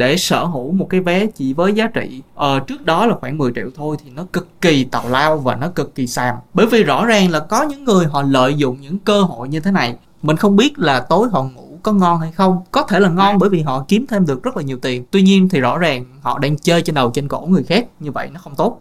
để sở hữu một cái vé chỉ với giá trị ờ, trước đó là khoảng 10 triệu thôi thì nó cực kỳ tào lao và nó cực kỳ xàm. Bởi vì rõ ràng là có những người họ lợi dụng những cơ hội như thế này. Mình không biết là tối họ ngủ có ngon hay không. Có thể là ngon bởi vì họ kiếm thêm được rất là nhiều tiền. Tuy nhiên thì rõ ràng họ đang chơi trên đầu trên cổ người khác như vậy nó không tốt.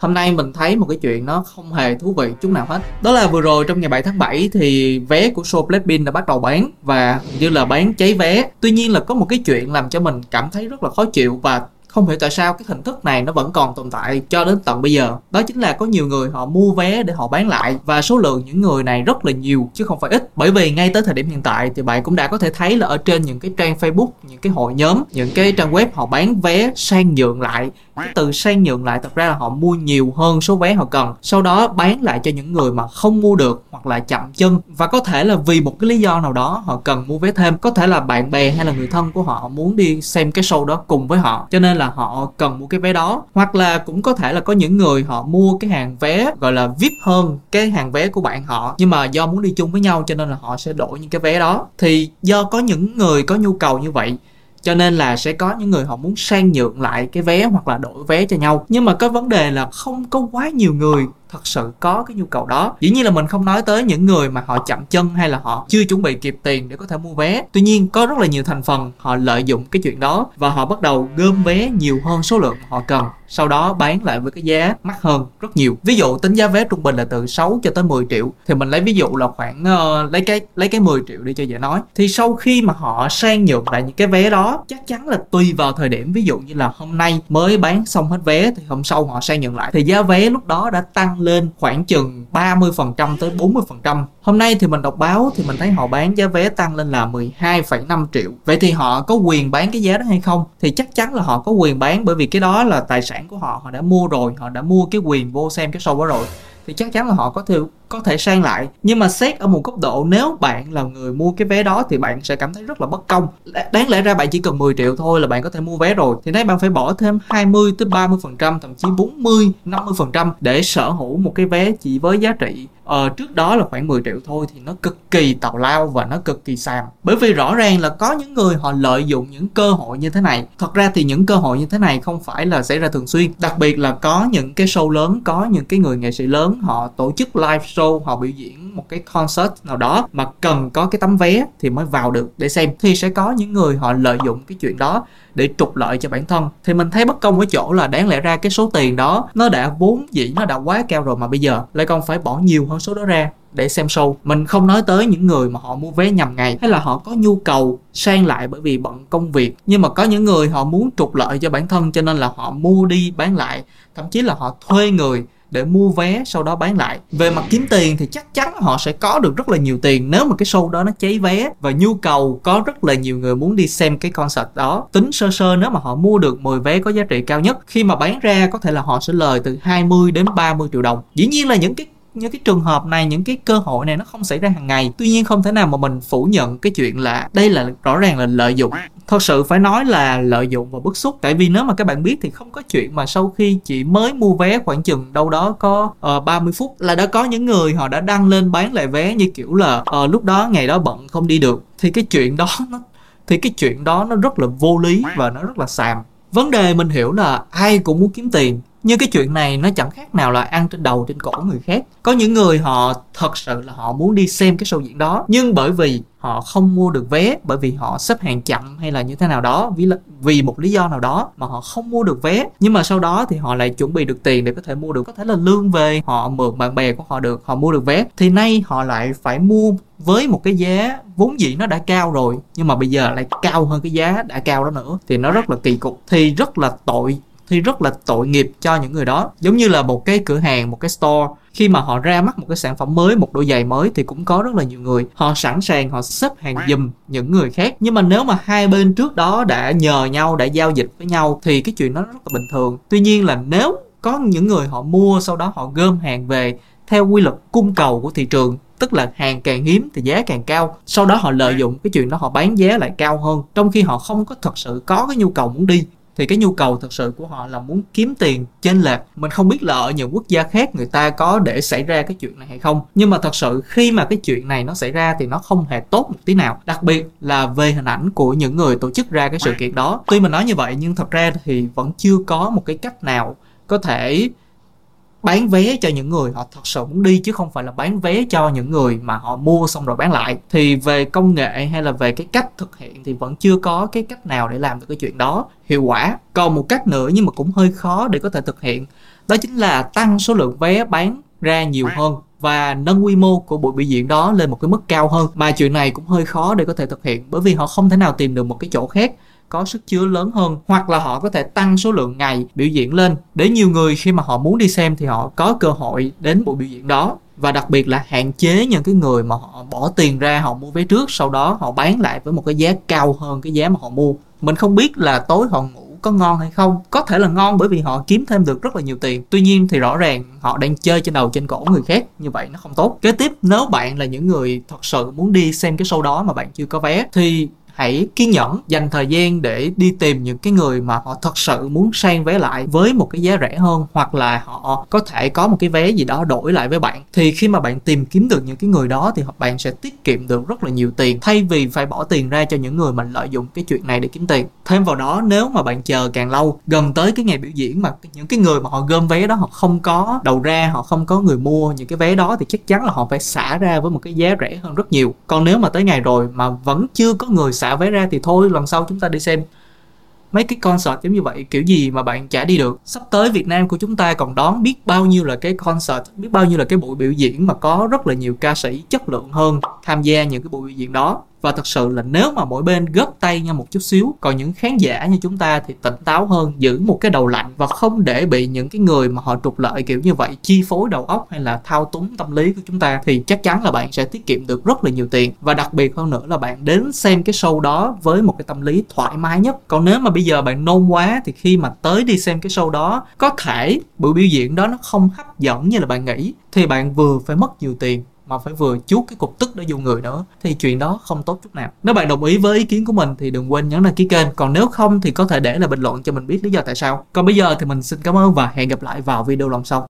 Hôm nay mình thấy một cái chuyện nó không hề thú vị chút nào hết. Đó là vừa rồi trong ngày 7 tháng 7 thì vé của show Blackpink đã bắt đầu bán Và như là bán cháy vé. Tuy nhiên là có một cái chuyện làm cho mình cảm thấy rất là khó chịu Và không hiểu tại sao cái hình thức này nó vẫn còn tồn tại cho đến tận bây giờ. Đó chính là có nhiều người họ mua vé để họ bán lại và số lượng những người này rất là nhiều, chứ không phải ít. Bởi vì ngay tới thời điểm hiện tại thì bạn cũng đã có thể thấy là ở trên những cái trang facebook, những cái hội nhóm, những cái trang web họ bán vé sang nhượng lại từ sang nhượng lại, thật ra là họ mua nhiều hơn số vé họ cần. Sau đó bán lại cho những người mà không mua được hoặc là chậm chân. Và có thể là vì một cái lý do nào đó họ cần mua vé thêm. Có thể là bạn bè hay là người thân của họ muốn đi xem cái show đó cùng với họ. Cho nên là họ cần mua cái vé đó. Hoặc là cũng có thể là có những người họ mua cái hàng vé, gọi là vip hơn cái hàng vé của bạn họ. Nhưng mà do muốn đi chung với nhau cho nên là họ sẽ đổi những cái vé đó. Thì do có những người có nhu cầu như vậy cho nên là sẽ có những người họ muốn sang nhượng lại cái vé hoặc là đổi vé cho nhau. Nhưng mà có vấn đề là không có quá nhiều người thật sự có cái nhu cầu đó. Dĩ nhiên là mình không nói tới những người mà họ chậm chân hay là họ chưa chuẩn bị kịp tiền để có thể mua vé. Tuy nhiên có rất là nhiều thành phần họ lợi dụng cái chuyện đó và họ bắt đầu gom vé nhiều hơn số lượng họ cần sau đó bán lại với cái giá mắc hơn rất nhiều. Ví dụ tính giá vé trung bình là từ 6 cho tới 10 triệu thì mình lấy ví dụ là khoảng uh, lấy cái lấy cái 10 triệu đi cho dễ nói. Thì sau khi mà họ sang nhượng lại những cái vé đó chắc chắn là tùy vào thời điểm. Ví dụ như là hôm nay mới bán xong hết vé thì hôm sau họ sang nhượng lại. Thì giá vé lúc đó đã tăng lên khoảng chừng 30% tới 40%. Hôm nay thì mình đọc báo thì mình thấy họ bán giá vé tăng lên là 12,5 triệu. Vậy thì họ có quyền bán cái giá đó hay không? Thì chắc chắn là họ có quyền bán bởi vì cái đó là tài sản của họ, họ đã mua rồi, họ đã mua cái quyền vô xem cái show đó rồi thì chắc chắn là họ có thể có thể sang lại. Nhưng mà xét ở một góc độ nếu bạn là người mua cái vé đó thì bạn sẽ cảm thấy rất là bất công. Đáng lẽ ra bạn chỉ cần 10 triệu thôi là bạn có thể mua vé rồi. Thì nay bạn phải bỏ thêm 20 tới 30 phần trăm thậm chí 40 50 phần trăm để sở hữu một cái vé chỉ với giá trị. Ờ, trước đó là khoảng 10 triệu thôi thì nó cực kỳ tào lao và nó cực kỳ xàm. Bởi vì rõ ràng là có những người họ lợi dụng những cơ hội như thế này. Thật ra thì những cơ hội như thế này không phải là xảy ra thường xuyên. Đặc biệt là có những cái show lớn có những cái người nghệ sĩ lớn họ tổ chức live show họ biểu diễn một cái concert nào đó mà cần có cái tấm vé thì mới vào được để xem. Thì sẽ có những người họ lợi dụng cái chuyện đó để trục lợi cho bản thân. Thì mình thấy bất công ở chỗ là đáng lẽ ra cái số tiền đó nó đã vốn dĩ nó đã quá cao rồi mà bây giờ lại còn phải bỏ nhiều hơn số đó ra để xem show. Mình không nói tới những người mà họ mua vé nhầm ngày hay là họ có nhu cầu sang lại bởi vì bận công việc, nhưng mà có những người họ muốn trục lợi cho bản thân cho nên là họ mua đi bán lại. Thậm chí là họ thuê người để mua vé, sau đó bán lại. Về mặt kiếm tiền thì chắc chắn họ sẽ có được rất là nhiều tiền nếu mà cái show đó nó cháy vé. Và nhu cầu có rất là nhiều người muốn đi xem cái concert đó. Tính sơ sơ nếu mà họ mua được 10 vé có giá trị cao nhất, khi mà bán ra có thể là họ sẽ lời từ 20 đến 30 triệu đồng. Dĩ nhiên là những cái những cái trường hợp này, những cái cơ hội này nó không xảy ra hàng ngày. Tuy nhiên không thể nào mà mình phủ nhận cái chuyện là đây là rõ ràng là lợi dụng thật sự phải nói là lợi dụng và bức xúc. Tại vì nếu mà các bạn biết thì không có chuyện mà sau khi chị mới mua vé khoảng chừng đâu đó có ờ, uh, 30 phút là đã có những người họ đã đăng lên bán lại vé như kiểu là uh, lúc đó ngày đó bận không đi được. Thì cái chuyện đó nó thì cái chuyện đó nó rất là vô lý và nó rất là xàm. Vấn đề mình hiểu là ai cũng muốn kiếm tiền nhưng cái chuyện này nó chẳng khác nào là ăn trên đầu trên cổ người khác. Có những người họ thật sự là họ muốn đi xem cái show diễn đó, nhưng bởi vì họ không mua được vé, bởi vì họ xếp hàng chậm hay là như thế nào đó, vì vì một lý do nào đó mà họ không mua được vé. Nhưng mà sau đó thì họ lại chuẩn bị được tiền để có thể mua được, có thể là lương về, họ mượn bạn bè của họ được, họ mua được vé. Thì nay họ lại phải mua với một cái giá vốn dĩ nó đã cao rồi, nhưng mà bây giờ lại cao hơn cái giá đã cao đó nữa, thì nó rất là kỳ cục, thì rất là tội thì rất là tội nghiệp cho những người đó. Giống như là một cái cửa hàng một cái store khi mà họ ra mắt một cái sản phẩm mới một đôi giày mới thì cũng có rất là nhiều người. Họ sẵn sàng họ xếp hàng giùm những người khác. Nhưng mà nếu mà hai bên trước đó đã nhờ nhau đã giao dịch với nhau thì cái chuyện đó rất là bình thường. Tuy nhiên là nếu có những người họ mua sau đó họ gom hàng về theo quy luật cung cầu của thị trường tức là hàng càng hiếm thì giá càng cao sau đó họ lợi dụng cái chuyện đó họ bán giá lại cao hơn. Trong khi họ không có thật sự có cái nhu cầu muốn đi thì cái nhu cầu thật sự của họ là muốn kiếm tiền trên lệch. Mình không biết là ở những quốc gia khác người ta có để xảy ra cái chuyện này hay không. Nhưng mà thật sự khi mà cái chuyện này nó xảy ra thì nó không hề tốt một tí nào. Đặc biệt là về hình ảnh của những người tổ chức ra cái sự kiện đó. Tuy mình nói như vậy nhưng thật ra thì vẫn chưa có một cái cách nào có thể bán vé cho những người họ thật sự muốn đi chứ không phải là bán vé cho những người mà họ mua xong rồi bán lại. Thì về công nghệ hay là về cái cách thực hiện thì vẫn chưa có cái cách nào để làm được cái chuyện đó hiệu quả. Còn một cách nữa nhưng mà cũng hơi khó để có thể thực hiện, đó chính là tăng số lượng vé bán ra nhiều hơn và nâng quy mô của buổi biểu diễn đó lên một cái mức cao hơn. Mà chuyện này cũng hơi khó để có thể thực hiện bởi vì họ không thể nào tìm được một cái chỗ khác có sức chứa lớn hơn, hoặc là họ có thể tăng số lượng ngày biểu diễn lên. Để nhiều người khi mà họ muốn đi xem thì họ có cơ hội đến buổi biểu diễn đó. Và đặc biệt là hạn chế những cái người mà họ bỏ tiền ra họ mua vé trước, sau đó họ bán lại với một cái giá cao hơn cái giá mà họ mua. Mình không biết là tối họ ngủ có ngon hay không. Có thể là ngon bởi vì họ kiếm thêm được rất là nhiều tiền. Tuy nhiên thì rõ ràng họ đang chơi trên đầu, trên cổ người khác. Như vậy nó không tốt. Kế tiếp, nếu bạn là những người thật sự muốn đi xem cái show đó mà bạn chưa có vé, thì hãy kiên nhẫn, dành thời gian để đi tìm những cái người mà họ thật sự muốn sang vé lại với một cái giá rẻ hơn, hoặc là họ có thể có một cái vé gì đó đổi lại với bạn. Thì khi mà bạn tìm kiếm được những cái người đó thì bạn sẽ tiết kiệm được rất là nhiều tiền, thay vì phải bỏ tiền ra cho những người mà lợi dụng cái chuyện này để kiếm tiền. Thêm vào đó, nếu mà bạn chờ càng lâu, gần tới cái ngày biểu diễn mà những cái người mà họ gom vé đó họ không có đầu ra, họ không có người mua những cái vé đó thì chắc chắn là họ phải xả ra với một cái giá rẻ hơn rất nhiều. Còn nếu mà tới ngày rồi mà vẫn chưa có người xả vé ra thì thôi, lần sau chúng ta đi xem. Mấy cái concert giống như vậy, kiểu gì mà bạn chả đi được. Sắp tới Việt Nam của chúng ta còn đón biết bao nhiêu là cái concert, biết bao nhiêu là cái buổi biểu diễn mà có rất là nhiều ca sĩ chất lượng hơn tham gia những cái buổi biểu diễn đó và thật sự là nếu mà mỗi bên góp tay nhau một chút xíu, còn những khán giả như chúng ta thì tỉnh táo hơn, giữ một cái đầu lạnh và không để bị những cái người mà họ trục lợi kiểu như vậy chi phối đầu óc hay là thao túng tâm lý của chúng ta thì chắc chắn là bạn sẽ tiết kiệm được rất là nhiều tiền. Và đặc biệt hơn nữa là bạn đến xem cái show đó với một cái tâm lý thoải mái nhất. Còn nếu mà bây giờ bạn nôn quá thì khi mà tới đi xem cái show đó, có thể buổi biểu diễn đó nó không hấp dẫn như là bạn nghĩ, thì bạn vừa phải mất nhiều tiền mà phải vừa chuốt cái cục tức để vô người nữa thì chuyện đó không tốt chút nào. Nếu bạn đồng ý với ý kiến của mình thì đừng quên nhấn đăng ký kênh, còn nếu không thì có thể để lại bình luận cho mình biết lý do tại sao. Còn bây giờ thì mình xin cảm ơn và hẹn gặp lại vào video lần sau.